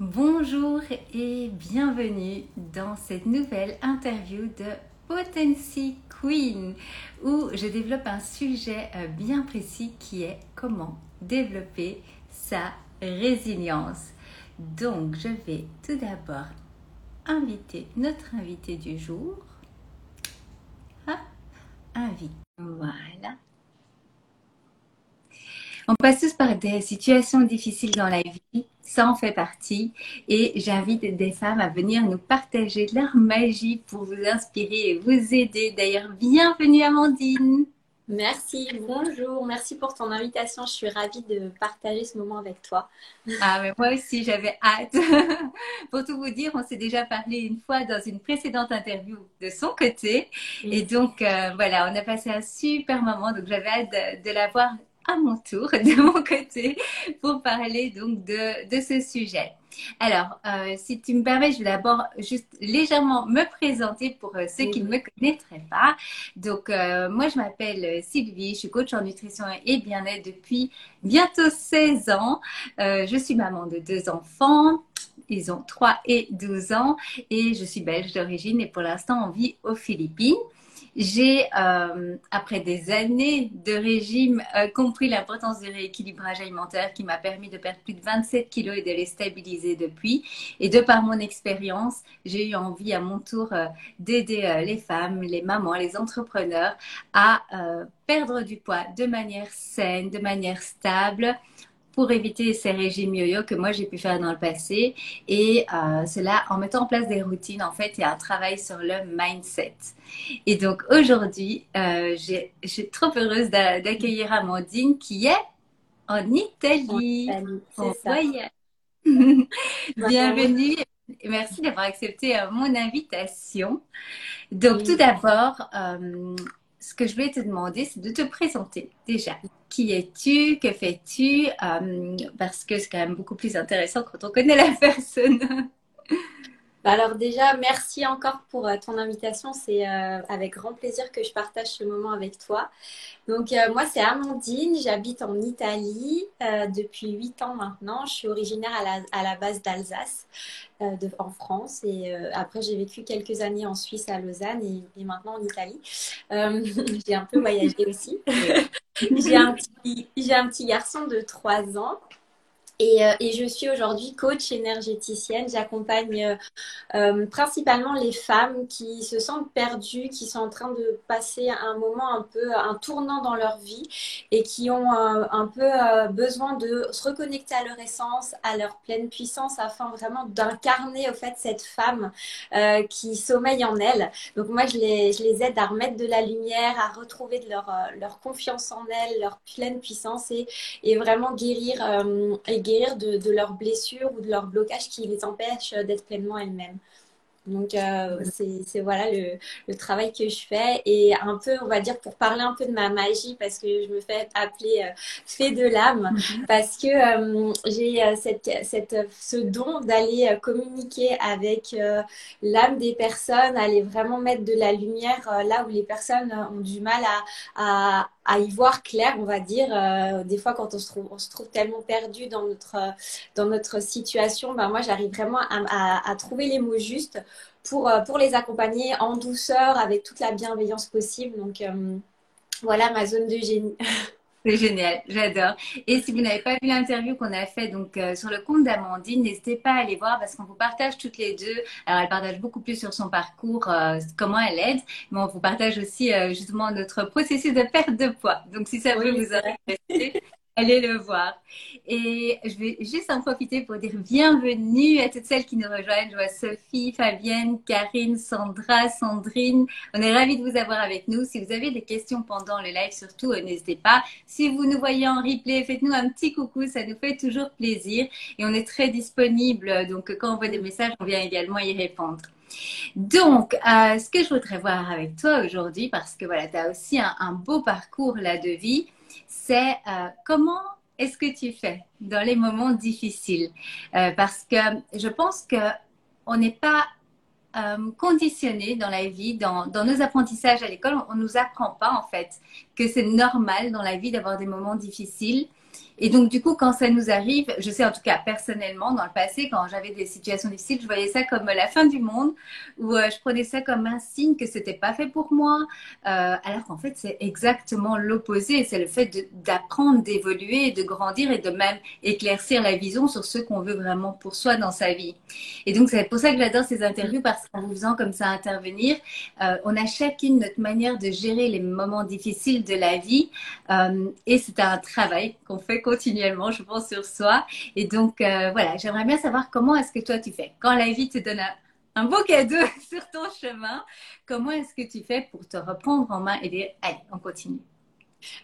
Bonjour et bienvenue dans cette nouvelle interview de Potency Queen où je développe un sujet euh, bien précis qui est comment développer sa résilience. Donc je vais tout d'abord inviter notre invité du jour. Hop, invite. Voilà. On passe tous par des situations difficiles dans la vie, ça en fait partie. Et j'invite des femmes à venir nous partager leur magie pour vous inspirer et vous aider. D'ailleurs, bienvenue Amandine. Merci, bonjour, merci pour ton invitation. Je suis ravie de partager ce moment avec toi. Ah, mais moi aussi, j'avais hâte. pour tout vous dire, on s'est déjà parlé une fois dans une précédente interview de son côté. Et donc, euh, voilà, on a passé un super moment. Donc, j'avais hâte de, de la voir à mon tour de mon côté pour parler donc de, de ce sujet. Alors, euh, si tu me permets, je vais d'abord juste légèrement me présenter pour euh, ceux qui ne me connaîtraient pas. Donc, euh, moi, je m'appelle Sylvie, je suis coach en nutrition et bien-être depuis bientôt 16 ans. je suis maman de deux enfants. Ils ont 3 et 12 ans et je suis belge d'origine et pour l'instant, on vit aux Philippines. J'ai, euh, après des années de régime, euh, compris l'importance du rééquilibrage alimentaire qui m'a permis de perdre plus de 27 kilos et de les stabiliser depuis. Et de par mon expérience, j'ai eu envie à mon tour euh, d'aider les femmes, les mamans, les entrepreneurs à perdre du poids de manière saine, de manière stable pour éviter ces régimes yo-yo que moi j'ai pu faire dans le passé. Et euh, cela en mettant en place des routines, en fait, il y a un travail sur le mindset. Et donc aujourd'hui, euh, je suis trop heureuse d'accueillir Amandine qui est en Italie. En voyage. Bienvenue. Merci d'avoir accepté euh, mon invitation. Donc, tout d'abord, euh, ce que je voulais te demander, c'est de te présenter déjà. Qui es-tu? Que fais-tu? Euh, Parce que c'est quand même beaucoup plus intéressant quand on connaît la personne. Bah, alors déjà, merci encore pour euh, ton invitation. C'est euh, avec grand plaisir que je partage ce moment avec toi. Donc moi, c'est Amandine. J'habite en Italie depuis 8 ans maintenant. Je suis originaire à la, à la base d'Alsace. Euh, en France. Et euh, après, j'ai vécu quelques années en Suisse, à Lausanne et, maintenant en Italie. Euh, j'ai un peu voyagé aussi. j'ai un, petit, un petit garçon de 3 ans. Et, euh, et, je suis aujourd'hui coach énergéticienne. J'accompagne euh, euh, principalement les femmes qui se sentent perdues, qui sont en train de passer un moment un peu, un tournant dans leur vie et qui ont un peu besoin de se reconnecter à leur essence, à leur pleine puissance afin vraiment d'incarner au fait cette femme qui sommeille en elles. Donc moi, je les, aide à remettre de la lumière, à retrouver de leur, confiance en elles, leur pleine puissance et, et vraiment guérir et guérir de, leurs blessures ou de leurs blocages qui les empêchent d'être pleinement elles-mêmes. Donc, euh, c'est voilà le, le, travail que je fais. Et un peu, on va dire, pour parler un peu de ma magie, parce que je me fais appeler euh, fée de l'âme, mhm. parce que euh, j'ai cette, cette, ce don d'aller communiquer avec l'âme des personnes, aller vraiment mettre de la lumière là où les personnes ont du mal à, à, à y voir clair, on va dire. des fois, quand on se trouve, on se trouve tellement perdu dans notre, dans notre situation, ben moi, j'arrive vraiment à, trouver les mots justes pour, euh, pour les accompagner en douceur, avec toute la bienveillance possible. Donc euh, voilà ma zone de génie. C'est génial, j'adore. Et si vous n'avez pas vu l'interview qu'on a fait donc euh, sur le compte d'Amandine, n'hésitez pas à aller voir parce qu'on vous partage toutes les deux. Alors elle partage beaucoup plus sur son parcours, comment elle aide, mais on vous partage aussi justement notre processus de perte de poids. Donc si ça veut vous intéresser, allez le voir. Et je vais juste en profiter pour dire bienvenue à toutes celles qui nous rejoignent. Je vois Sophie, Fabienne, Karine, Sandra, Sandrine. On est ravis de vous avoir avec nous. Si vous avez des questions pendant le live, surtout, euh, n'hésitez pas. Si vous nous voyez en replay, faites-nous un petit coucou. Ça nous fait toujours plaisir. Et on est très disponible. Donc, quand on voit des messages, on vient également y répondre. Donc, euh, ce que je voudrais voir avec toi aujourd'hui, parce que voilà, tu as aussi un, un beau parcours là de vie, c'est euh, comment est-ce que tu fais dans les moments difficiles? Euh, Parce que je pense que on n'est pas euh, conditionné dans la vie, dans, nos apprentissages à l'école, on, ne nous apprend pas en fait que c'est normal dans la vie d'avoir des moments difficiles Et donc, du coup, quand ça nous arrive, je sais en tout cas personnellement, dans le passé, quand j'avais des situations difficiles, je voyais ça comme la fin du monde, où euh, je prenais ça comme un signe que c'était pas fait pour moi, euh, alors qu'en fait, c'est exactement l'opposé. C'est le fait d'apprendre, d'évoluer, de grandir et de même éclaircir la vision sur ce qu'on veut vraiment pour soi dans sa vie. Et donc, c'est pour ça que j'adore ces interviews, parce qu'en vous faisant comme ça intervenir, euh, on a chacune notre manière de gérer les moments difficiles de la vie. et c'est un travail qu'on fait continuellement, je pense, sur soi. Et donc, euh, voilà, j'aimerais bien savoir comment est-ce que toi tu fais? Quand la vie te donne un, beau cadeau sur ton chemin, comment est-ce que tu fais pour te reprendre en main et dire, allez, on continue?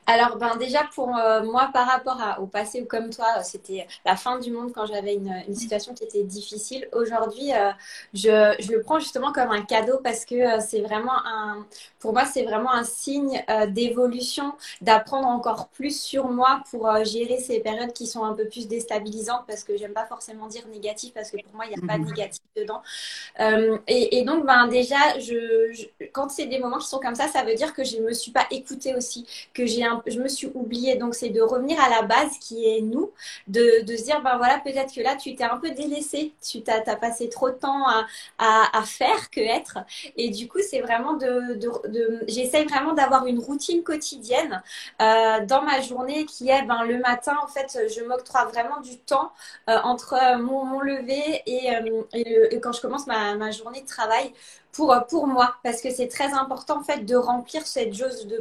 Alors, ben déjà pour euh, moi, par rapport au passé ou comme toi, c'était la fin du monde quand j'avais une, situation qui était difficile. Aujourd'hui, euh, je, je, le prends justement comme un cadeau parce que euh, c'est vraiment un, pour moi, c'est vraiment un signe d'évolution, d'apprendre encore plus sur moi pour gérer ces périodes qui sont un peu plus déstabilisantes parce que j'aime pas forcément dire négatif parce que pour moi, il n'y a pas de mhm. négatif dedans. Et, et, donc, ben déjà, je, je quand c'est des moments qui sont comme ça, ça veut dire que je me suis pas écoutée aussi, que je me suis oubliée. Donc, c'est de revenir à la base qui est nous, de, de se dire, ben voilà, peut-être que là, tu t'es un peu délaissé, tu t'as as passé trop de temps à, à, faire que être. Et du coup, c'est vraiment de, de, j'essaye vraiment d'avoir une routine quotidienne euh, dans ma journée qui est, ben, le matin, en fait, je m'octroie vraiment du temps euh, entre mon, mon lever et, euh, et, quand je commence ma, ma journée de travail pour, pour moi, parce que c'est très important, en fait, de remplir cette jauge de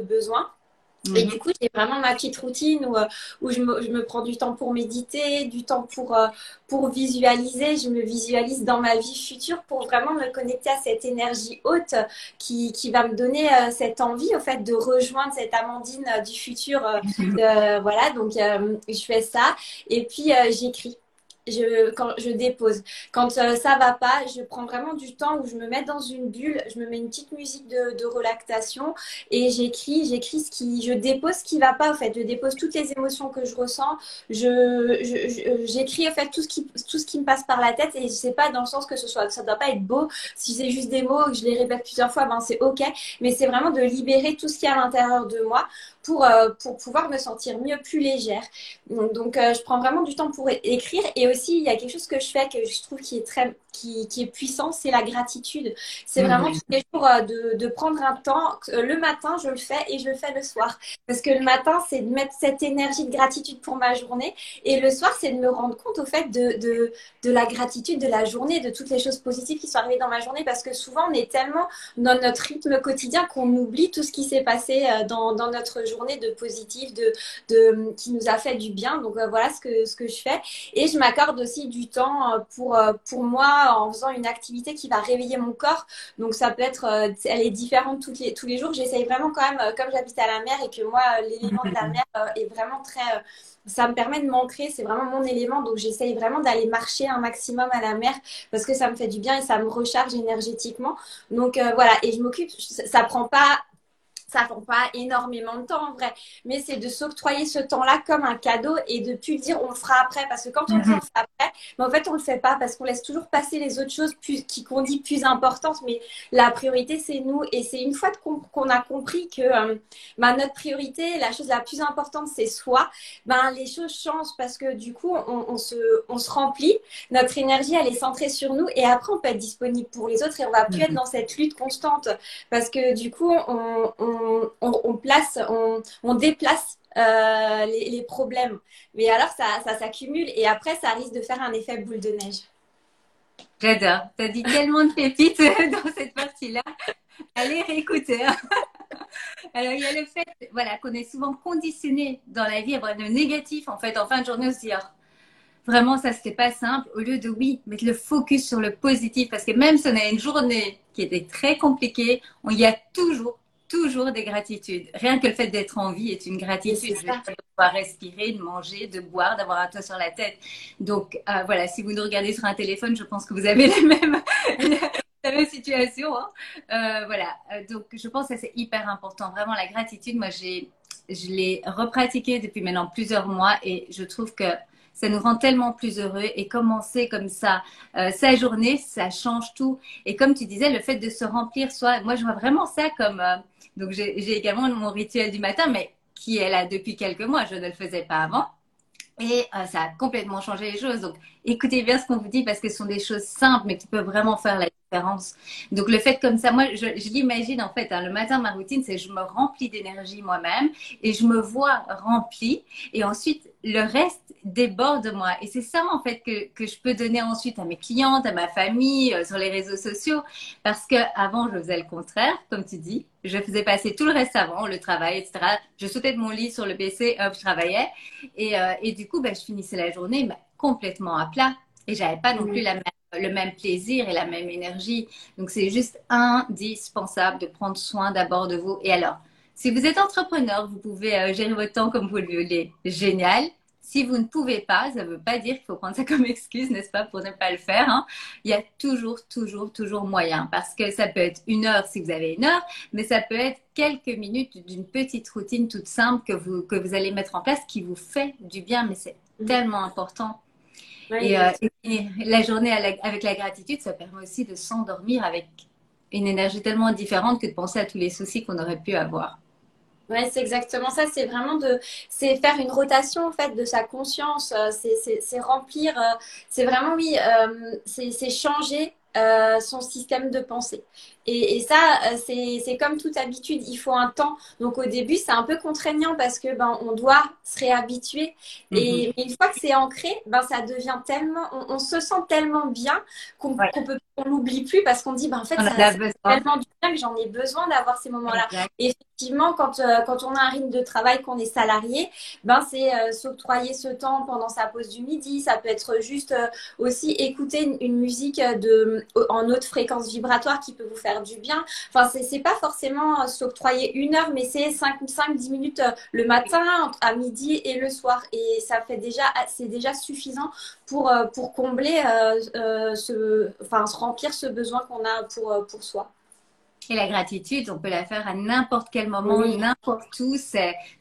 Et mhm. du coup, j'ai vraiment ma petite routine où, euh, où je, me, je, me, prends du temps pour méditer, du temps pour, euh, pour visualiser. Je me visualise dans ma vie future pour vraiment me connecter à cette énergie haute qui, qui va me donner euh, cette envie, au fait, de rejoindre cette Amandine du futur. Mhm. voilà, donc je fais ça. Et puis, j'écris je, quand je dépose. Quand euh, ça va pas, je prends vraiment du temps où je me mets dans une bulle, je me mets une petite musique de, de relaxation et j'écris, j'écris ce qui, je dépose ce qui va pas en fait. Je dépose toutes les émotions que je ressens. Je, j'écris en fait tout ce qui, tout ce qui me passe par la tête et sais pas dans le sens que ce soit, ça doit pas être beau. Si c'est juste des mots que je les répète plusieurs fois, ben c'est ok. Mais c'est vraiment de libérer tout ce qui est à l'intérieur de moi pour, euh, pour pouvoir me sentir mieux, plus légère. Donc, euh, je prends vraiment du temps pour écrire. Et aussi, il y a quelque chose que je fais que je trouve qui est très qui, qui est puissant, c'est la gratitude. C'est mmh. vraiment tous les jours euh, de, de, prendre un temps. Le matin, je le fais et je le fais le soir. Parce que le matin, c'est de mettre cette énergie de gratitude pour ma journée. Et le soir, c'est de me rendre compte au fait de, de, de la gratitude de la journée, de toutes les choses positives qui sont arrivées dans ma journée. Parce que souvent, on est tellement dans notre rythme quotidien qu'on oublie tout ce qui s'est passé dans, dans notre journée de positif, de, de, qui nous a fait du bien. Donc euh, voilà ce que, ce que je fais. Et je m'accorde aussi du temps euh, pour, euh, pour moi en faisant une activité qui va réveiller mon corps. Donc ça peut être, elle est différente les, tous les jours. J'essaye vraiment quand même, comme j'habite à la mer et que moi, l'élément de la mer est vraiment très ça me permet de m'ancrer, c'est vraiment mon élément. Donc j'essaye vraiment d'aller marcher un maximum à la mer parce que ça me fait du bien et ça me recharge énergétiquement. Donc voilà, et je m'occupe, ça prend pas ça prend pas énormément de temps en vrai, mais c'est de s'octroyer ce temps-là comme un cadeau et de plus dire on le fera après. Parce que quand on dit on le fera après, mais en fait on le fait pas parce qu'on laisse toujours passer les autres choses plus, qui qu'on dit plus importantes, mais la priorité c'est nous. Et c'est une fois qu'on a compris que euh, bah, notre priorité, la chose la plus importante c'est soi, ben les choses changent. Parce que du coup on, se on se remplit, notre énergie elle est centrée sur nous. Et après on peut être disponible pour les autres et on va plus être dans cette lutte constante. Parce que du coup on on, place, on, déplace euh, les, problèmes. Mais alors, ça, s'accumule et après, ça risque de faire un effet boule de neige. J'adore. Tu as dit tellement de pépites dans cette partie-là. Allez réécouter. Hein. Alors, il y a le fait voilà, qu'on est souvent conditionné dans la vie à avoir le négatif. En fait, en fin de journée, on se dit, oh, vraiment, ça, c'était pas simple. Au lieu de, oui, mettre le focus sur le positif. Parce que même si on a une journée qui était très compliquée, on y a toujours toujours des gratitudes. Rien que le fait d'être en vie est une gratitude. De pouvoir respirer, de manger, de boire, d'avoir un toit sur la tête. Donc euh, voilà, si vous nous regardez sur un téléphone, je pense que vous avez la même situation. Hein. Euh, voilà, euh, donc je pense que c'est hyper important. Vraiment, la gratitude, moi, j'ai, je l'ai repratiquée depuis maintenant plusieurs mois et je trouve que ça nous rend tellement plus heureux et commencer comme ça euh, sa journée, ça change tout. Et comme tu disais, le fait de se remplir soi, moi je vois vraiment ça comme euh, donc j'ai également mon rituel du matin, mais qui est là depuis quelques mois, je ne le faisais pas avant. Et euh, ça a complètement changé les choses. Donc, écoutez bien ce qu'on vous dit parce que ce sont des choses simples, mais qui peuvent vraiment faire la différence. Donc, le fait comme ça, moi, je, je l'imagine en fait. Hein, le matin, ma routine, c'est je me remplis d'énergie moi-même et je me vois remplie. Et ensuite, le reste déborde de moi. Et c'est ça, en fait, que, que, je peux donner ensuite à mes clientes, à ma famille, euh, sur les réseaux sociaux. Parce que avant, je faisais le contraire, comme tu dis. Je faisais passer tout le reste avant, le travail, etc. Je sautais de mon lit sur le PC, hop, je travaillais. Et, euh, et du coup, ben, je finissais la journée complètement à plat. Et j'avais pas non plus la même, le même plaisir et la même énergie. Donc, c'est juste indispensable de prendre soin d'abord de vous. Et alors, si vous êtes entrepreneur, vous pouvez euh, gérer votre temps comme vous le voulez. Génial. Si vous ne pouvez pas, ça ne veut pas dire qu'il faut prendre ça comme excuse, n'est-ce pas, pour ne pas le faire. Hein. Il y a toujours, toujours, toujours moyen. Parce que ça peut être une heure si vous avez une heure, mais ça peut être quelques minutes d'une petite routine toute simple que vous, que vous allez mettre en place qui vous fait du bien. Mais c'est mm. tellement important. Et, euh, et, la journée avec la gratitude, ça permet aussi de s'endormir avec une énergie tellement différente que de penser à tous les soucis qu'on aurait pu avoir. Ouais, c'est exactement ça. C'est vraiment de, c'est faire une rotation en fait de sa conscience. Euh, c'est remplir. Euh, c'est vraiment oui. Euh, c'est changer son système de pensée. Et, et ça, c'est comme toute habitude, il faut un temps. Donc au début, c'est un peu contraignant parce que ben on doit se réhabituer. Et mm-hmm. une fois que c'est ancré, ben ça devient tellement, on, se sent tellement bien qu'on peut on l'oublie plus parce qu'on dit ben en fait ça, tellement du bien que j'en ai besoin d'avoir ces moments-là. Et effectivement, quand, euh, quand on a un rythme de travail, qu'on est salarié, ben c'est euh, s'octroyer ce temps pendant sa pause du midi. Ça peut être juste euh, aussi écouter une, musique de en haute fréquence vibratoire qui peut vous faire du bien. Enfin, c'est c'est pas forcément s'octroyer une heure, mais c'est 5-10 minutes le matin, à midi et le soir. Et ça fait déjà c'est déjà suffisant pour pour combler ce enfin remplir ce besoin qu'on a pour, euh, pour soi. Et la gratitude, on peut la faire à n'importe quel moment, n'importe où.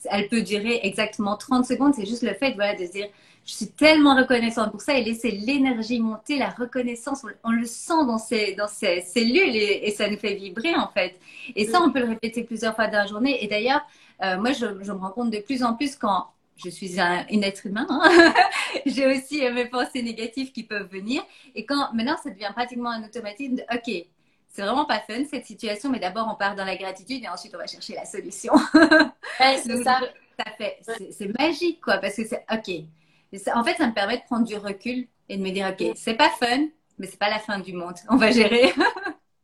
Elle peut durer exactement 30 secondes. C'est juste le fait voilà, de se dire, je suis tellement reconnaissante pour ça et laisser l'énergie monter, la reconnaissance, on, le sent dans ses, dans ses cellules et, ça nous fait vibrer en fait. Et ça, on peut le répéter plusieurs fois dans la journée. Et d'ailleurs, euh, moi, je, je, me rends compte de plus en plus quand je suis un, être humain. Hein. J'ai aussi euh, mes pensées négatives qui peuvent venir. Et quand maintenant, ça devient pratiquement un automatisme de OK, c'est vraiment pas fun cette situation, mais d'abord on part dans la gratitude et ensuite on va chercher la solution. c'est ça. ça fait, c'est magique quoi, parce que c'est OK. en fait, ça me permet de prendre du recul et de me dire OK, c'est pas fun, mais c'est pas la fin du monde. On va gérer.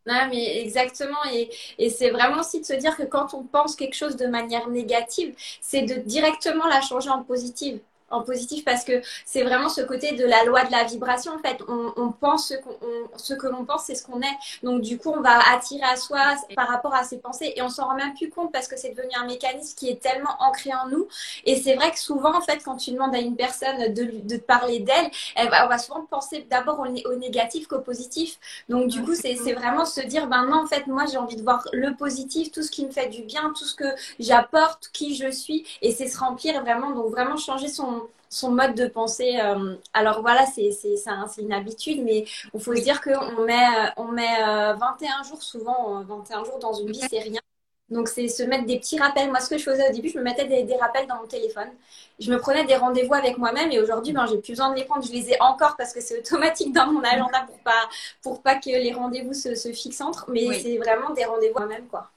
Non, mais exactement. Et, et c'est vraiment aussi de se dire que quand on pense quelque chose de manière négative, c'est de directement la changer en positive en positif parce que c'est vraiment ce côté de la loi de la vibration en fait. On, pense ce, qu'on, ce que l'on pense c'est ce qu'on est. Donc du coup on va attirer à soi par rapport à ses pensées et on s'en rend même plus compte parce que c'est devenu un mécanisme qui est tellement ancré en nous. Et c'est vrai que souvent en fait quand tu demandes à une personne de, de parler d'elle elle va, on va souvent penser d'abord au, négatif qu'au positif. Donc du coup c'est, c'est vraiment se dire ben non en fait moi j'ai envie de voir le positif tout ce qui me fait du bien tout ce que j'apporte qui je suis et c'est se remplir vraiment. Donc vraiment changer son son mode de pensée. Euh, alors voilà, c'est une habitude, mais il faut se dire qu'on met, on met 21 euh, jours, souvent 21 jours dans une vie, c'est rien. Donc, c'est se mettre des petits rappels. Moi, ce que je faisais au début, je me mettais des, rappels dans mon téléphone. Je me prenais des rendez-vous avec moi-même et aujourd'hui, ben, j'ai plus besoin de les prendre. Je les ai encore parce que c'est automatique dans mon agenda pour pas, pour pas que les rendez-vous se, se fixent entre. Mais c'est vraiment des rendez-vous moi-même, quoi.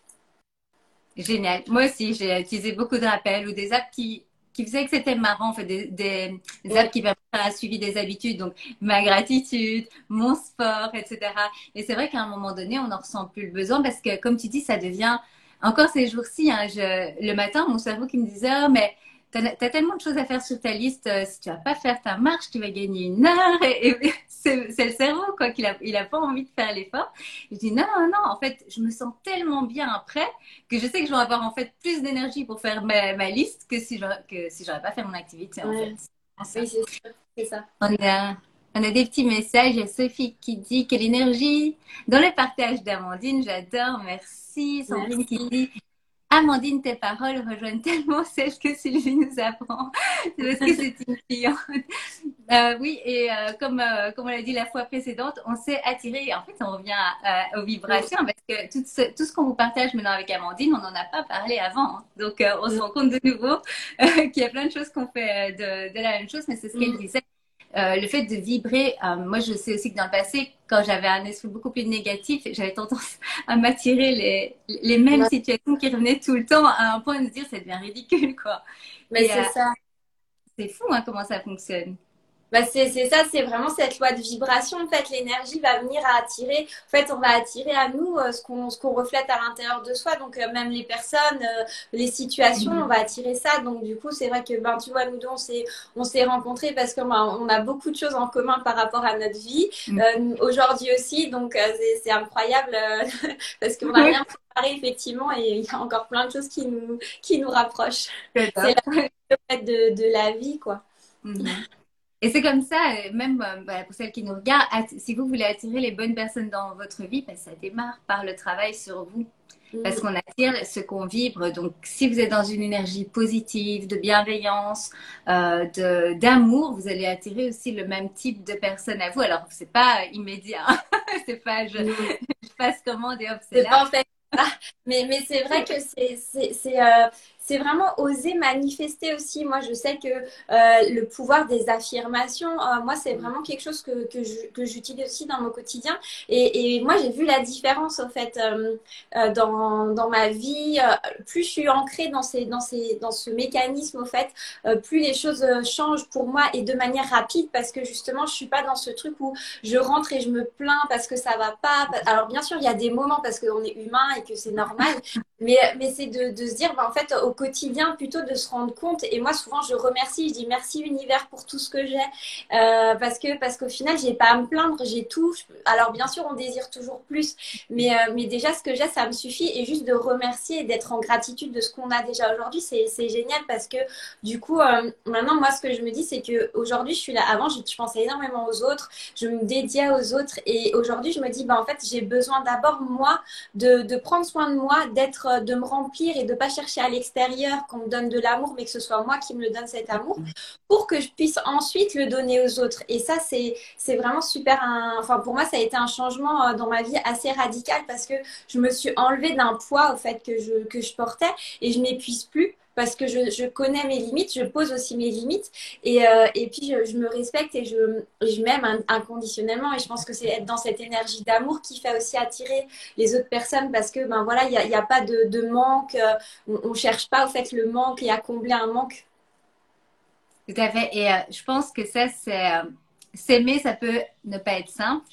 Génial. Moi aussi, j'ai utilisé beaucoup de rappels ou des apps qui qui faisait que c'était marrant, en fait, des, des, apps qui permettent un suivi des habitudes, donc ma gratitude, mon sport, etc. Et c'est vrai qu'à un moment donné, on n'en ressent plus le besoin parce que, comme tu dis, ça devient encore ces jours-ci, hein, le matin, mon cerveau qui me disait, oh, mais tu as, tellement de choses à faire sur ta liste. Euh, si tu vas pas faire ta marche, tu vas gagner une heure. Et, c'est le cerveau, quoi, qu'il a, il a pas envie de faire l'effort. Je dis non, non, non. En fait, je me sens tellement bien après que je sais que je vais avoir en fait plus d'énergie pour faire ma, ma, liste que si je que si j'aurais pas fait mon activité. En fait. Oui, c'est ça. On a, on a des petits messages. Il y a Sophie qui dit que l'énergie dans le partage d'Amandine, j'adore. Merci. Sandrine qui dit Amandine, tes paroles rejoignent tellement celles que Sylvie nous apprend. Parce que c'est une cliente. Euh, oui, et euh, comme, euh, comme on l'a dit la fois précédente, on s'est attiré. En fait, on revient aux vibrations parce que tout ce, tout ce qu'on vous partage maintenant avec Amandine, on n'en a pas parlé avant. Hein. Donc, on se rend compte de nouveau qu'il y a plein de choses qu'on fait de, de, la même chose, mais c'est ce qu'elle mm. disait. Euh, le fait de vibrer, euh, moi je sais aussi que dans le passé, quand j'avais un esprit beaucoup plus négatif, j'avais tendance à m'attirer les, les mêmes situations qui revenaient tout le temps à un point de se dire ça devient ridicule quoi. Mais c'est euh, ça. C'est fou hein, comment ça fonctionne. Bah c'est ça, c'est vraiment cette loi de vibration. En fait, l'énergie va venir à attirer. En fait, on va attirer à nous euh, ce qu'on reflète à l'intérieur de soi. Donc euh, même les personnes, euh, les situations, on va attirer ça. Donc du coup, c'est vrai que ben tu vois, nous deux, on s'est on s'est rencontrés parce qu'on ben, on a beaucoup de choses en commun par rapport à notre vie. Mm. Aujourd'hui aussi, donc c'est incroyable parce qu'on a rien préparé effectivement et il y a encore plein de choses qui nous qui nous rapprochent. C'est la de de la vie, quoi. Mm-hmm. Et c'est comme ça, euh, même euh, pour celles qui nous regardent, si vous voulez attirer les bonnes personnes dans votre vie, ben, ça démarre par le travail sur vous. Parce qu'on attire ce qu'on vibre. Donc, si vous êtes dans une énergie positive, de bienveillance, euh, d'amour, vous allez attirer aussi le même type de personnes à vous. Alors, c'est pas immédiat. Hein. c'est pas je, je, passe commande et hop, c'est là. mais mais c'est vrai que c'est c'est vraiment oser manifester aussi. Moi, je sais que euh, le pouvoir des affirmations, euh, moi, c'est vraiment quelque chose que, que j'utilise aussi dans mon quotidien. Et, et moi, j'ai vu la différence, en fait, euh, dans, dans ma vie. plus je suis ancrée dans, ces, dans, ces, dans ce mécanisme, au fait, plus les choses changent pour moi et de manière rapide parce que justement, je suis pas dans ce truc où je rentre et je me plains parce que ça va pas. Alors, bien sûr, il y a des moments parce qu'on est humain et que c'est normal, mais, mais c'est de, de, se dire, bah, en fait, au quotidien plutôt de se rendre compte. Et moi, souvent, je remercie, je dis merci univers pour tout ce que j'ai, euh, parce que parce qu'au final, j'ai pas à me plaindre, j'ai tout. Alors bien sûr, on désire toujours plus, mais euh, mais déjà ce que j'ai, ça me suffit. Et juste de remercier et d'être en gratitude de ce qu'on a déjà aujourd'hui, c'est génial parce que du coup, euh, maintenant, moi, ce que je me dis, c'est que aujourd'hui, je suis là. Avant, je, je, pensais énormément aux autres, je me dédiais aux autres, et aujourd'hui, je me dis, bah en fait, j'ai besoin d'abord moi de, de prendre soin de moi, d'être, de me remplir et de pas chercher à l'extérieur qu'on me donne de l'amour, mais que ce soit moi qui me le donne cet amour, pour que je puisse ensuite le donner aux autres. Et ça, c'est, c'est vraiment super. Enfin, pour moi, ça a été un changement euh, dans ma vie assez radical parce que je me suis enlevée d'un poids au fait que je, que je portais et je m'épuise plus parce que je, je, connais mes limites, je pose aussi mes limites et, euh, et puis je, je, me respecte et je, je m'aime inconditionnellement et je pense que c'est être dans cette énergie d'amour qui fait aussi attirer les autres personnes parce que ben voilà il n'y a, y a, pas de, de manque, euh, on, ne cherche pas au fait le manque et à combler un manque. Tout à fait et euh, je pense que ça c'est s'aimer ça peut ne pas être simple,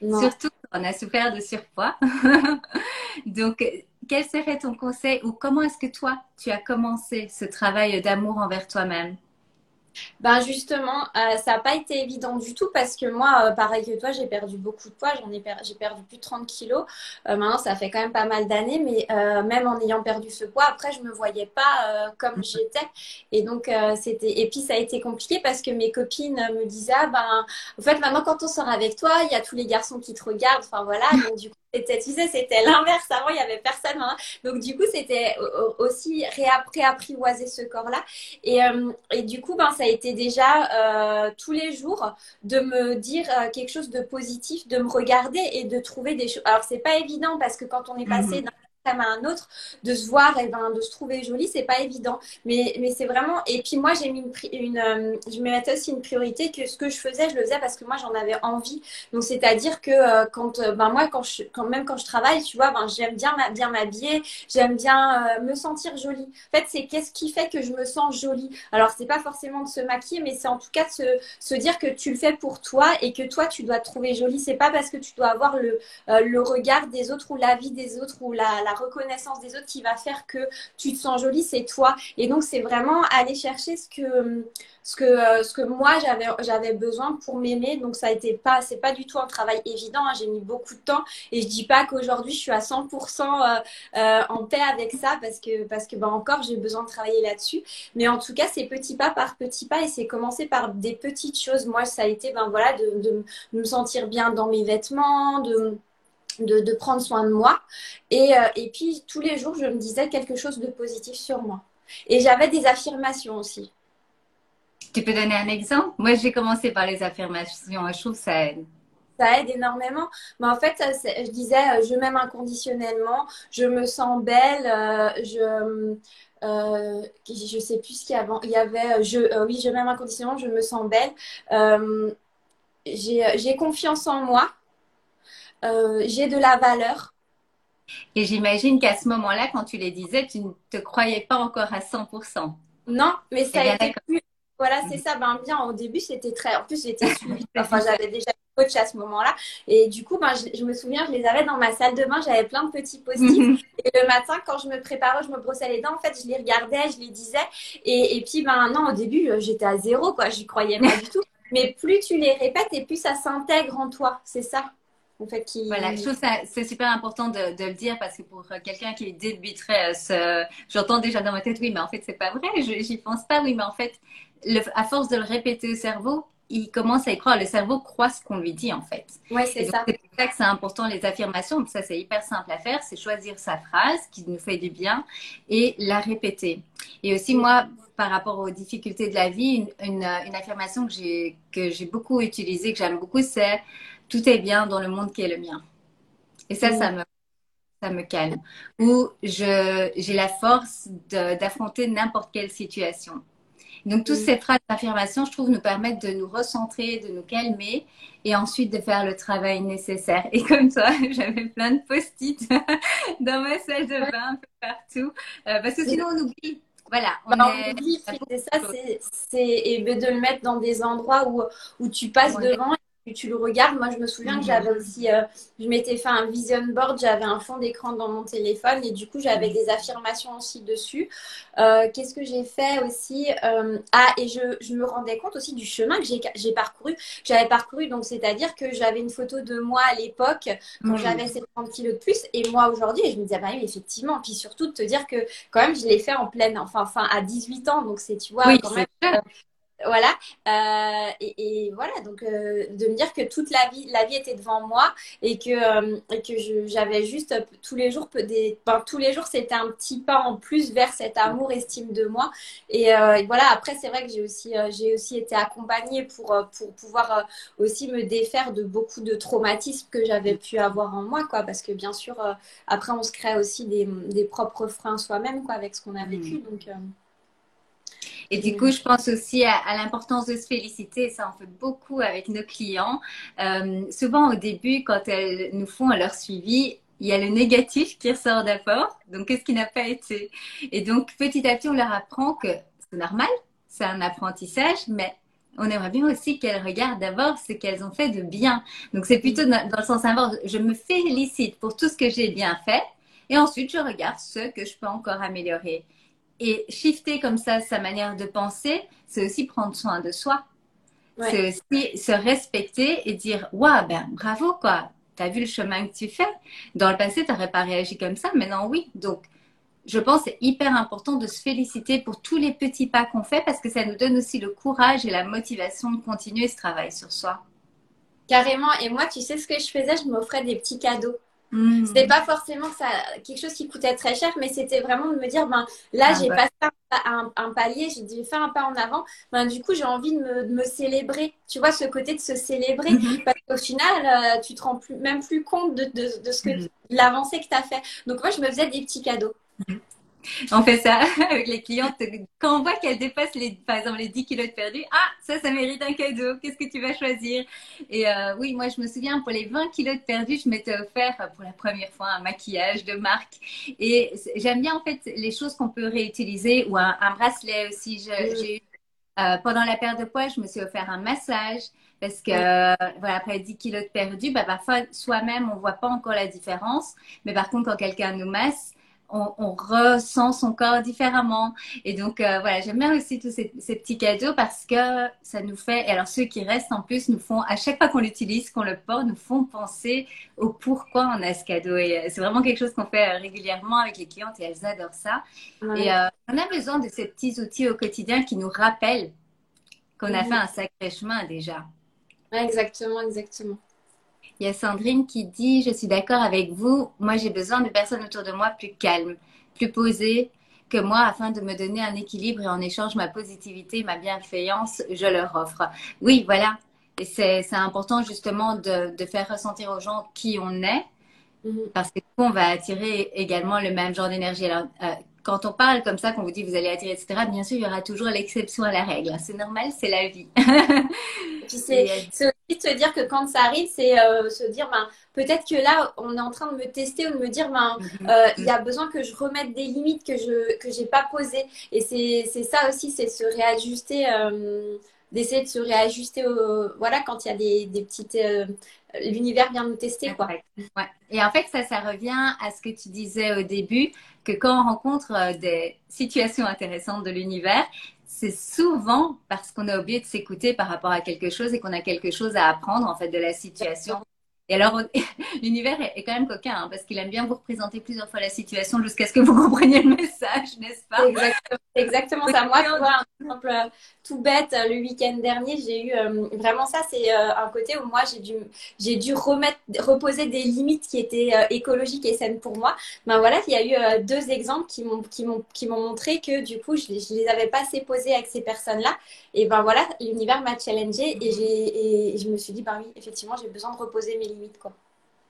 surtout on a souffert de surpoids. Donc quel serait ton conseil ou comment est-ce que toi, tu as commencé ce travail d'amour envers toi-même? Ben justement, euh, ça n'a pas été évident du tout parce que moi, euh, pareil que toi, j'ai perdu beaucoup de poids. J'en ai, j'ai perdu plus de 30 kilos. Euh, maintenant, ça fait quand même pas mal d'années, mais même en ayant perdu ce poids, après, je me voyais pas comme mhm. j'étais. Et donc, c'était. Et puis, ça a été compliqué parce que mes copines me disaient, ah, ben, en fait, maintenant, quand on sort avec toi, il y a tous les garçons qui te regardent. Enfin voilà. Donc du coup, c'était, tu sais, c'était l'inverse. Avant, il y avait personne. Hein. Donc du coup, c'était aussi réapprivoiser ce corps-là. Et, et du coup, ben, ça a été déjà euh, tous les jours de me dire euh, quelque chose de positif, de me regarder et de trouver des choses. Alors c'est pas évident parce que quand on est passé mhm. d'un à un autre, de se voir et ben, de se trouver jolie, c'est pas évident. Mais, mais c'est vraiment. Et puis moi, j'ai mis une, une euh, je me aussi une priorité que ce que je faisais, je le faisais parce que moi, j'en avais envie. Donc c'est-à-dire que euh, quand, euh, ben moi, quand je, quand même quand je travaille, tu vois, ben j'aime bien m'habiller, j'aime bien me sentir jolie. En fait, c'est qu'est-ce qui fait que je me sens jolie? Alors c'est pas forcément de se maquiller, mais c'est en tout cas de se, se dire que tu le fais pour toi et que toi, tu dois te trouver jolie. C'est pas parce que tu dois avoir le, le regard des autres ou la vie des autres ou la, la reconnaissance des autres qui va faire que tu te sens jolie, c'est toi. Et donc, c'est vraiment aller chercher ce que, ce que, euh, moi, j'avais, besoin pour m'aimer. Donc, ça a été pas, c'est pas du tout un travail évident. Hein. J'ai mis beaucoup de temps et je dis pas qu'aujourd'hui, je suis à 100% euh, euh, en paix avec ça parce que, parce que, ben, encore, j'ai besoin de travailler là-dessus. Mais en tout cas, c'est petit pas par petit pas et c'est commencé par des petites choses. Moi, ça a été, ben voilà, de me sentir bien dans mes vêtements, de de, prendre soin de moi. Et, euh, et puis, tous les jours, je me disais quelque chose de positif sur moi. Et j'avais des affirmations aussi. Tu peux donner un exemple? Moi, j'ai commencé par les affirmations. Je trouve que ça aide. Ça aide énormément. Mais en fait, je disais, euh, je m'aime inconditionnellement, je me sens belle, euh, je, euh, je sais plus ce qu'il y avait. Il y avait, je, oui, je m'aime inconditionnellement, je me sens belle. j'ai confiance en moi. J'ai de la valeur. Et j'imagine qu'à ce moment-là, quand tu les disais, tu ne te croyais pas encore à 100%. Non, mais ça a été plus... Voilà, c'est ça. Ben bien, au début, c'était très. En plus, j'étais suivie. Enfin, j'avais déjà coach à ce moment-là. Et du coup, ben, je, me souviens, je les avais dans ma salle de bain, j'avais plein de petits post-it. et le matin, quand je me préparais, je me brossais les dents, en fait, je les regardais, je les disais. Et, et puis, ben, non, au début, euh, j'étais à zéro, quoi. J'y croyais pas du tout. Mais plus tu les répètes et plus ça s'intègre en toi. C'est ça. En fait, qui... Voilà, je trouve ça c'est super important de, de, le dire parce que pour quelqu'un qui débuterait, ce... j'entends déjà dans ma tête, oui, mais en fait, c'est pas vrai, j'y pense pas, oui, mais en fait, le, à force de le répéter au cerveau, il commence à y croire. Le cerveau croit ce qu'on lui dit, en fait. Ouais, c'est ça. C'est pour ça que c'est important, les affirmations. Ça, c'est hyper simple à faire. C'est choisir sa phrase qui nous fait du bien et la répéter. Et aussi, moi, par rapport aux difficultés de la vie, une, une, affirmation que j'ai, que j'ai beaucoup utilisée, que j'aime beaucoup, c'est tout est bien dans le monde qui est le mien. Et ça, ça mm. me ça me calme. Ou j'ai la force d'affronter n'importe quelle situation. Donc, toutes ces phrases d'affirmation, je trouve, nous permettent de nous recentrer, de nous calmer et ensuite de faire le travail nécessaire. Et comme toi, j'avais plein de post-it dans ma salle de bain, un peu partout, euh, parce que sinon on oublie. Voilà, on, bah, oublie, c'est ça, c'est et de le mettre dans des endroits où, où tu passes devant tu le regardes. Moi, je me souviens que j'avais aussi, euh, je m'étais fait un vision board, j'avais un fond d'écran dans mon téléphone et du coup, j'avais des affirmations aussi dessus. Euh, qu'est-ce que j'ai fait aussi euh, Ah, et je, je, me rendais compte aussi du chemin que j'ai parcouru. J'avais parcouru, donc c'est-à-dire que j'avais une photo de moi à l'époque quand mhm. j'avais 70 kilos de plus et moi aujourd'hui, et je me disais, bah oui, effectivement. Puis surtout de te dire que quand même, je l'ai fait en pleine, enfin, enfin, à 18 ans, donc c'est, tu vois, quand même voilà. Euh, et, voilà, donc euh, de me dire que toute la vie, la vie était devant moi et que, euh, que j'avais juste tous les jours, des, tous les jours, c'était un petit pas en plus vers cet amour, estime de moi. Et, voilà, après, c'est vrai que j'ai aussi, j'ai aussi été accompagnée pour, pour pouvoir aussi me défaire de beaucoup de traumatismes que j'avais pu avoir en moi, quoi. Parce que bien sûr, après, on se crée aussi des, des propres freins soi-même, quoi, avec ce qu'on a vécu. Mmh. Donc. Et du coup, je pense aussi à, l'importance de se féliciter. Ça, on fait beaucoup avec nos clients. Euh, souvent, au début, quand elles nous font leur suivi, il y a le négatif qui ressort d'abord. Donc, qu'est-ce qui n'a pas été? Et donc, petit à petit, on leur apprend que c'est normal, c'est un apprentissage, mais on aimerait bien aussi qu'elles regardent d'abord ce qu'elles ont fait de bien. Donc, c'est plutôt dans, dans le sens inverse. Je me félicite pour tout ce que j'ai bien fait. Et ensuite, je regarde ce que je peux encore améliorer. Et shifter comme ça sa manière de penser, c'est aussi prendre soin de soi. C'est aussi se respecter et dire Waouh, ben bravo, quoi. Tu as vu le chemin que tu fais. Dans le passé, tu n'aurais pas réagi comme ça. Maintenant, oui. Donc, je pense que c'est hyper important de se féliciter pour tous les petits pas qu'on fait parce que ça nous donne aussi le courage et la motivation de continuer ce travail sur soi. Carrément. Et moi, tu sais ce que je faisais? Je m'offrais des petits cadeaux. Hmm. C'était pas forcément ça, quelque chose qui coûtait très cher, mais c'était vraiment de me dire, ben là, ah j'ai passé un, un, palier, j'ai fait un pas en avant. Ben, du coup, j'ai envie de me, de me, célébrer. Tu vois, ce côté de se célébrer. Hmm. Parce qu'au final, euh, tu te rends plus, même plus compte de, de, de ce que, hmm. l'avancée que tu as fait. Donc, moi, je me faisais des petits cadeaux. On fait ça avec les clientes. Quand on voit qu'elles dépassent les, par exemple, les 10 kilos de perdu, ah, ça, ça mérite un cadeau. Qu'est-ce que tu vas choisir? Et euh, oui, moi, je me souviens, pour les 20 kilos de perdu, je m'étais offert pour la première fois un maquillage de marque. Et j'aime bien, en fait, les choses qu'on peut réutiliser ou un, bracelet aussi. J'ai eu, euh, pendant la perte de poids, je me suis offert un massage. Parce que, voilà, après 10 kilos de perdu, bah, parfois, soi-même, on voit pas encore la différence. Mais par contre, quand quelqu'un nous masse, on, ressent son corps différemment. Et donc, euh, voilà, j'aime bien aussi tous ces, petits cadeaux parce que ça nous fait, et alors ceux qui restent en plus nous font, à chaque fois qu'on l'utilise, qu'on le porte, nous font penser au pourquoi on a ce cadeau. Et euh, c'est vraiment quelque chose qu'on fait euh, régulièrement avec les clientes et elles adorent ça. Et on a besoin de ces petits outils au quotidien qui nous rappellent qu'on a fait un sacré chemin déjà. exactement, exactement. Il y a Sandrine qui dit, je suis d'accord avec vous, moi j'ai besoin de personnes autour de moi plus calmes, plus posées que moi afin de me donner un équilibre et en échange ma positivité, ma bienveillance, je leur offre. Oui, voilà. Et c'est important justement de, de, faire ressentir aux gens qui on est, mm-hmm. parce que on va attirer également le même genre d'énergie. Alors, euh, quand on parle comme ça, qu'on vous dit vous allez attirer, etc., bien sûr, il y aura toujours l'exception à la règle. C'est normal, c'est la vie. c'est aussi de se dire que quand ça arrive, c'est euh, se dire, ben, peut-être que là, on est en train de me tester ou de me dire, ben, mhm. euh, il y a besoin que je remette des limites que je que j'ai pas posées. Et c'est ça aussi, c'est se réajuster. Euh, d'essayer de se réajuster au, voilà quand il y a des, des petites l'univers vient nous tester quoi. Ouais. Et en fait ça ça revient à ce que tu disais au début que quand on rencontre euh, des situations intéressantes de l'univers, c'est souvent parce qu'on a oublié de s'écouter par rapport à quelque chose et qu'on a quelque chose à apprendre en fait de la situation. Et alors, l'univers est, quand même coquin, hein, parce qu'il aime bien vous représenter plusieurs fois la situation jusqu'à ce que vous compreniez le message, n'est-ce pas? Exactement, exactement. Moi, tu vois, un exemple euh, tout bête, euh, le week-end dernier, j'ai eu euh, vraiment ça, c'est un côté où moi, j'ai dû, dû remettre, reposer des limites qui étaient écologiques et saines pour moi. Ben voilà, il y a eu deux exemples qui m'ont, montré que du coup, je, je les avais pas assez posés avec ces personnes-là. Et ben voilà, l'univers m'a challengé et, et je me suis dit, ben oui, effectivement, j'ai besoin de reposer mes limites, quoi.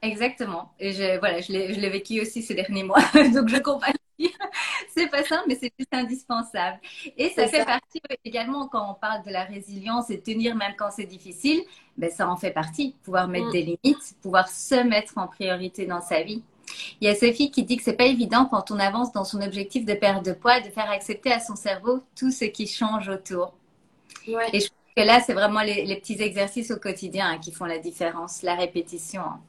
Exactement. Et je, voilà, je l'ai, vécu aussi ces derniers mois, donc je comprends. c'est pas simple, mais c'est juste indispensable. Et ça fait partie également quand on parle de la résilience et tenir même quand c'est difficile, ben ça en fait partie. Pouvoir mettre mm. des limites, pouvoir se mettre en priorité dans sa vie. Il y a Sophie qui dit que c'est pas évident quand on avance dans son objectif de perdre de poids de faire accepter à son cerveau tout ce qui change autour. Et je trouve que là, c'est vraiment les, petits exercices au quotidien hein, qui font la différence, la répétition. Hein.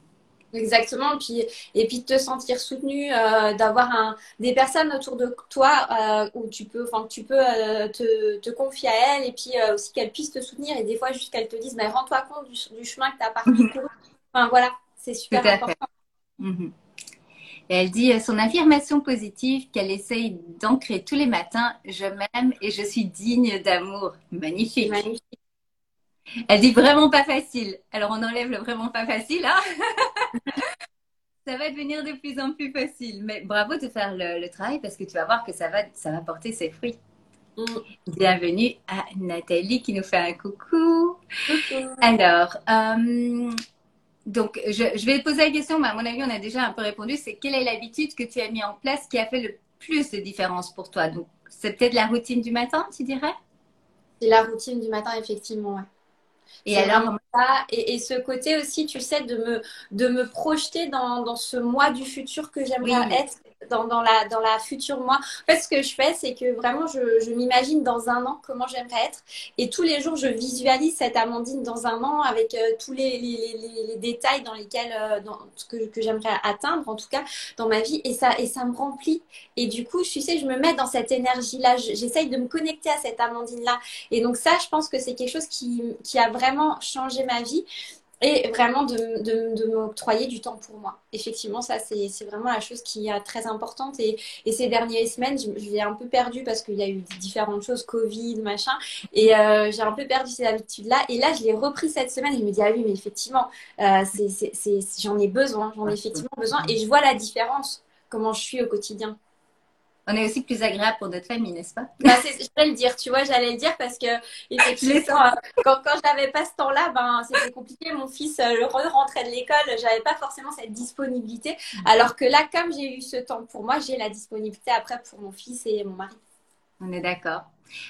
Exactement, puis, et puis de te sentir soutenu, euh, d'avoir un, des personnes autour de toi euh, où tu peux, enfin, tu peux euh, te, te, confier à elles et puis aussi qu'elles puissent te soutenir et des fois juste qu'elles te disent, mais rends-toi compte du, chemin que tu as parcouru. enfin voilà, c'est super important. Mhm. Et elle dit son affirmation positive qu'elle essaye d'ancrer tous les matins, je m'aime et je suis digne d'amour. Magnifique. Magnifique. Elle dit vraiment pas facile. Alors on enlève le vraiment pas facile. Hein ça va devenir de plus en plus facile. Mais bravo de faire le, travail parce que tu vas voir que ça va, ça va porter ses fruits. Mm. Bienvenue à Nathalie qui nous fait un coucou. Alors, euh, donc je, je, vais poser la question, mais à mon avis, on a déjà un peu répondu. C'est quelle est l'habitude que tu as mis en place qui a fait le plus de différence pour toi? Donc, c'est peut-être la routine du matin, tu dirais? C'est la routine du matin, effectivement. Et alors, et, ce côté aussi, tu sais, de me, de me projeter dans, dans ce mois du futur que j'aimerais être dans, la, dans la future moi. En fait, ce que je fais, c'est que vraiment, je, je m'imagine dans un an comment j'aimerais être. Et tous les jours, je visualise cette Amandine dans un an avec euh, tous les, les, les, détails dans lesquels, euh, dans, que, que j'aimerais atteindre, en tout cas, dans ma vie. Et ça, et ça me remplit. Et du coup, tu sais, je me mets dans cette énergie-là. J'essaye de me connecter à cette Amandine-là. Et donc ça, je pense que c'est quelque chose qui, qui a vraiment changé ma vie et vraiment de, de, de m'octroyer du temps pour moi. Effectivement, ça, c'est vraiment la chose qui est très importante. Et, et ces dernières semaines, je, l'ai un peu perdu parce qu'il y a eu différentes choses, Covid, machin. Et euh, j'ai un peu perdu ces habitudes-là. Et là, je l'ai repris cette semaine et je me dis, ah oui, mais effectivement, euh, j'en ai besoin, j'en ai effectivement besoin. Et je vois la différence, comment je suis au quotidien on est aussi plus agréable pour notre famille, n'est-ce pas? Bah, Je vais le dire, tu vois, j'allais le dire parce que effectivement, quand, quand j'avais pas ce temps-là, ben c'était compliqué. Mon fils euh, rentrait de l'école, j'avais pas forcément cette disponibilité. Alors que là, comme j'ai eu ce temps pour moi, j'ai la disponibilité après pour mon fils et mon mari. On est d'accord.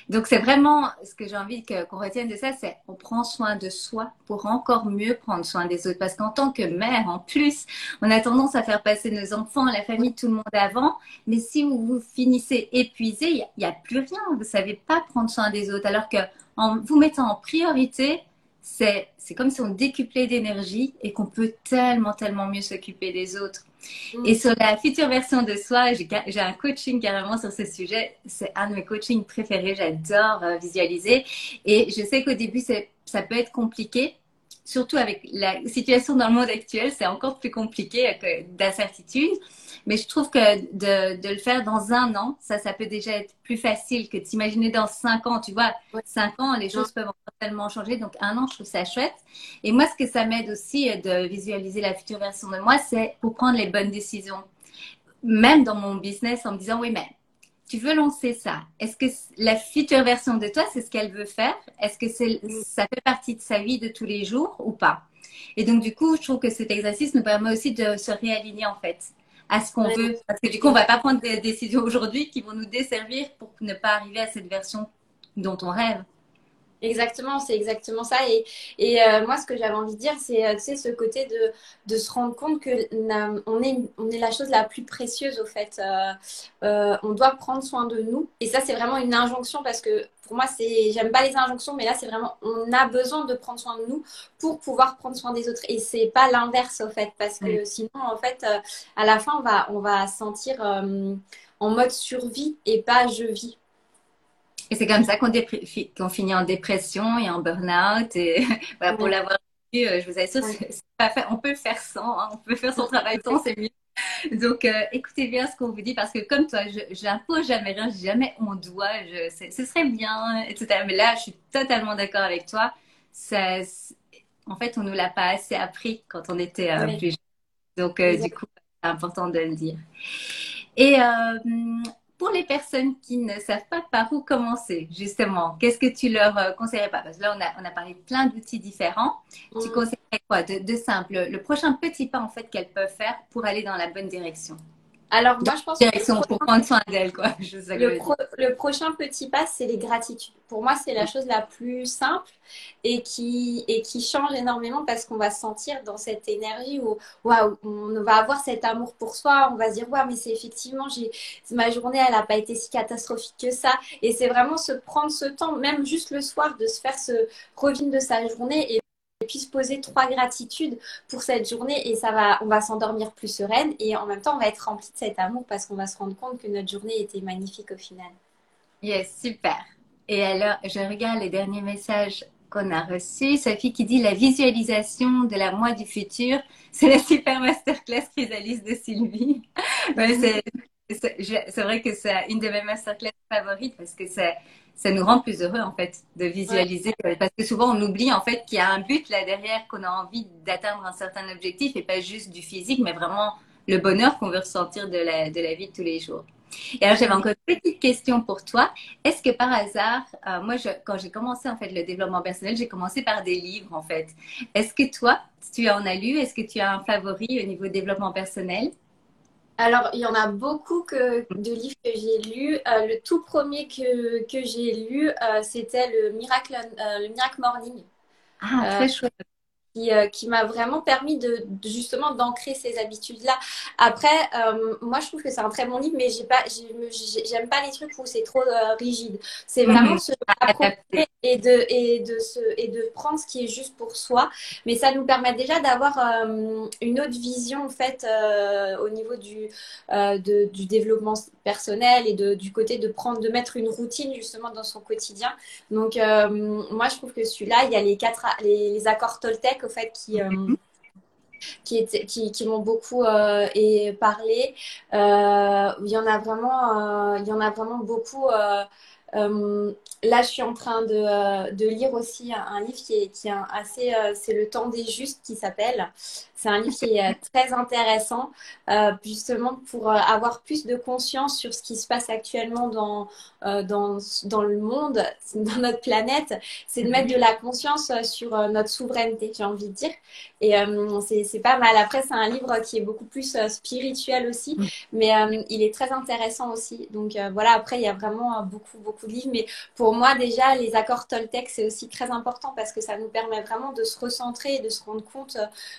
Donc c'est vraiment ce que j'ai envie qu'on retienne de ça, c'est on prend soin de soi pour encore mieux prendre soin des autres. Parce qu'en tant que mère, en plus, on a tendance à faire passer nos enfants, la famille, tout le monde avant. Mais si vous vous finissez épuisé, il n'y a, plus rien. Vous ne savez pas prendre soin des autres. Alors que en vous mettant en priorité, c'est comme si on décuplait d'énergie et qu'on peut tellement, tellement mieux s'occuper des autres. Et sur la future version de soi, j'ai un coaching carrément sur ce sujet. C'est un de mes coachings préférés. J'adore euh, visualiser. Et je sais qu'au début, ça peut être compliqué. Surtout avec la situation dans le monde actuel, c'est encore plus compliqué d'incertitude. Mais je trouve que de, de, le faire dans un an, ça, ça peut déjà être plus facile que d'imaginer dans cinq ans. Tu vois, cinq ans, les choses peuvent encore tellement changé. Donc, un an, je trouve ça chouette. Et moi, ce que ça m'aide aussi euh, de visualiser la future version de moi, c'est pour prendre les bonnes décisions. Même dans mon business, en me disant, oui, mais tu veux lancer ça. Est-ce que la future version de toi, c'est ce qu'elle veut faire? Est-ce que ça fait partie de sa vie de tous les jours ou pas? Et donc, du coup, je trouve que cet exercice nous permet aussi de se réaligner, en fait, à ce qu'on veut. Parce que du coup, on va pas prendre des décisions aujourd'hui qui vont nous desservir pour ne pas arriver à cette version dont on rêve. Exactement, c'est exactement ça. Et, et euh, moi, ce que j'avais envie de dire, c'est euh, ce côté de, de, se rendre compte que on est, on est la chose la plus précieuse, au fait. Euh, on doit prendre soin de nous. Et ça, c'est vraiment une injonction parce que pour moi, c'est, j'aime pas les injonctions, mais là, c'est vraiment, on a besoin de prendre soin de nous pour pouvoir prendre soin des autres. Et c'est pas l'inverse, au fait, parce que sinon, en fait, à la fin, on va, on va sentir en mode survie et pas je vis. Et c'est comme ça qu'on finit en dépression et en burn-out. Et pour l'avoir vu, euh, je vous assure, pas fait. on peut le faire sans, hein. on peut faire son travail sans, c'est mieux. Donc, euh, écoutez bien ce qu'on vous dit parce que comme toi, je n'impose jamais rien, je dis jamais on doit, je, ce serait bien, etc. Mais là, je suis totalement d'accord avec toi. Ça, en fait, on nous l'a pas assez appris quand on était euh, plus jeune. Donc, du coup, c'est important de le dire. Et pour les personnes qui ne savent pas par où commencer, justement, qu'est-ce que tu leur euh, conseillerais pas? Parce que là, on a, on a parlé de plein d'outils différents. Tu mm. conseillerais quoi? De, de, simple Le prochain petit pas, en fait, qu'elles peuvent faire pour aller dans la bonne direction alors, moi, je pense direction pour prendre soin d'elle, quoi. le, prochain petit pas, c'est les gratitudes. Pour moi, c'est la chose la plus simple et qui, et qui change énormément parce qu'on va se sentir dans cette énergie où, waouh, on va avoir cet amour pour soi. On va se dire, waouh, mais c'est effectivement, j'ai, ma journée, elle n'a pas été si catastrophique que ça. Et c'est vraiment se prendre ce temps, même juste le soir, de se faire ce revine de sa journée et puis se poser trois gratitudes pour cette journée et ça va, on va s'endormir plus sereine et en même temps on va être rempli de cet amour parce qu'on va se rendre compte que notre journée était magnifique au final. Yes, super. Et alors, je regarde les derniers messages qu'on a reçus. Sophie qui dit la visualisation de la moi du futur, c'est la super masterclass chrysalis de Sylvie. c'est vrai que c'est une de mes masterclass favorites parce que c'est ça nous rend plus heureux en fait de visualiser parce que souvent on oublie en fait qu'il y a un but là derrière qu'on a envie d'atteindre un certain objectif et pas juste du physique mais vraiment le bonheur qu'on veut ressentir de la, de la vie de tous les jours. Et alors j'avais encore une petite question pour toi. Est-ce que par hasard, euh, moi je, quand j'ai commencé en fait le développement personnel, j'ai commencé par des livres en fait. Est-ce que toi, tu en as lu? Est-ce que tu as un favori au niveau développement personnel? Alors, il y en a beaucoup que, de livres que j'ai lus. Euh, le tout premier que, que j'ai lu, euh, c'était le Miracle, euh, le Miracle Morning. Ah, très chouette. Euh, qui, m'a vraiment permis de, justement d'ancrer ces habitudes-là. Après, euh, moi, je trouve que c'est un très bon livre, mais j'ai pas, j'aime pas les trucs où c'est trop euh, rigide. C'est vraiment se approprier et de et de se et de prendre ce qui est juste pour soi. Mais ça nous permet déjà d'avoir une autre vision en fait au niveau du de, du développement personnel et de, du côté de prendre de mettre une routine justement dans son quotidien. Donc moi, je trouve que celui-là, il y a les quatre les, les accords Toltec fait qui euh, qui, qui, qui m'ont beaucoup euh, et parlé. Euh, il y en a vraiment, il y en a vraiment beaucoup. Là, je suis en train de, de lire aussi un, livre qui est, qui est assez, c'est Le temps des justes qui s'appelle. C'est un livre qui est très intéressant, euh, justement pour euh, avoir plus de conscience sur ce qui se passe actuellement dans, euh, dans, dans le monde, dans notre planète. C'est de mettre de la conscience sur notre souveraineté, j'ai envie de dire. Et c'est pas mal. Après, c'est un livre qui est beaucoup plus spirituel aussi, mais il est très intéressant aussi. Donc voilà, après, il y a vraiment beaucoup, beaucoup de livres. Mais pour moi, déjà, les accords Toltec, c'est aussi très important parce que ça nous permet vraiment de se recentrer et de se rendre compte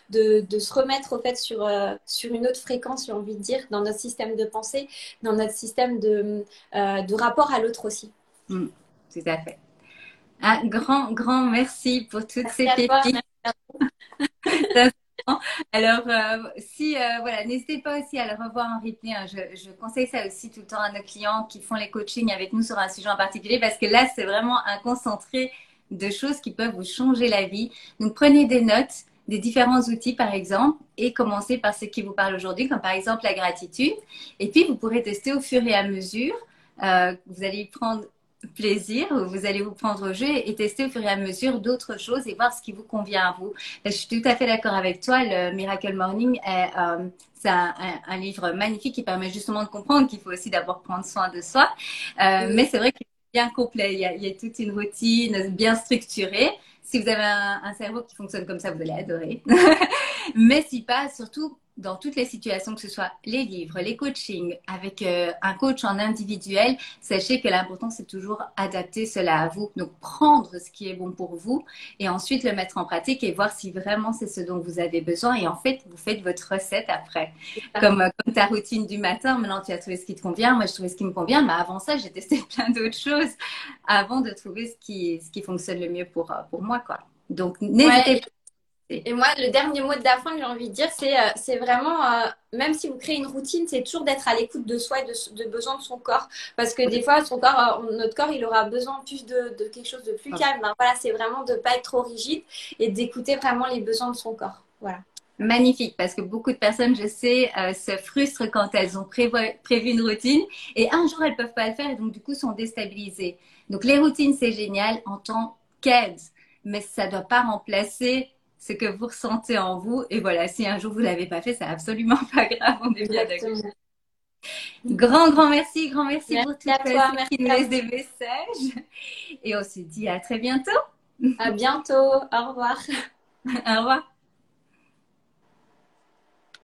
de de se remettre au fait sur, euh, sur une autre fréquence, j'ai envie de dire, dans notre système de pensée, dans notre système de, euh, de rapport à l'autre aussi. Mm, tout à fait. Un grand, grand merci pour toutes ces pépites. Alors, euh, si voilà, n'hésitez pas aussi à le revoir en replay. Hein. Je, je, conseille ça aussi tout le temps à nos clients qui font les coachings avec nous sur un sujet en particulier parce que là, c'est vraiment un concentré de choses qui peuvent vous changer la vie. Donc, prenez des notes des différents outils, par exemple, et commencer par ce qui vous parle aujourd'hui, comme par exemple la gratitude. Et puis, vous pourrez tester au fur et à mesure. Euh, vous allez prendre plaisir, vous allez vous prendre au jeu et tester au fur et à mesure d'autres choses et voir ce qui vous convient à vous. Je suis tout à fait d'accord avec toi. Le Miracle Morning est euh, c'est un, un, livre magnifique qui permet justement de comprendre qu'il faut aussi d'abord prendre soin de soi. Euh, Mais c'est vrai qu'il est bien complet. Il y, a, il y, a, toute une routine bien structurée. Si vous avez un, cerveau qui fonctionne comme ça, vous allez adorer. Mais si pas, surtout dans toutes les situations, que ce soit les livres, les coachings, avec euh, un coach en individuel, sachez que l'important, c'est toujours adapter cela à vous. Donc, prendre ce qui est bon pour vous et ensuite le mettre en pratique et voir si vraiment c'est ce dont vous avez besoin. Et en fait, vous faites votre recette après. Comme, euh, comme ta routine du matin, maintenant tu as trouvé ce qui te convient, moi je trouvais ce qui me convient, mais avant ça, j'ai testé plein d'autres choses avant de trouver ce qui, ce qui fonctionne le mieux pour, euh, pour moi. Quoi. Donc, n'hésitez ouais. pas et moi, le dernier mot de la fin que j'ai envie de dire, c'est euh, c'est vraiment, euh, même si vous créez une routine, c'est toujours d'être à l'écoute de soi et de, de besoins de son corps. Parce que des fois, son corps, euh, notre corps, il aura besoin plus de, de quelque chose de plus calme. Ben, voilà, c'est vraiment de ne pas être trop rigide et d'écouter vraiment les besoins de son corps. Voilà. Magnifique, parce que beaucoup de personnes, je sais, euh, se frustrent quand elles ont prévu, prévu une routine et un jour, elles peuvent pas le faire et donc du coup sont déstabilisées. Donc les routines, c'est génial en tant qu'aide, mais ça ne doit pas remplacer ce que vous ressentez en vous. Et voilà, si un jour vous ne l'avez pas fait, c'est absolument pas grave, on est bien d'accord. Grand, grand merci, grand merci, merci pour toutes les qui nous laissent des messages. Et on se dit à très bientôt. À bientôt. Au revoir. Au revoir.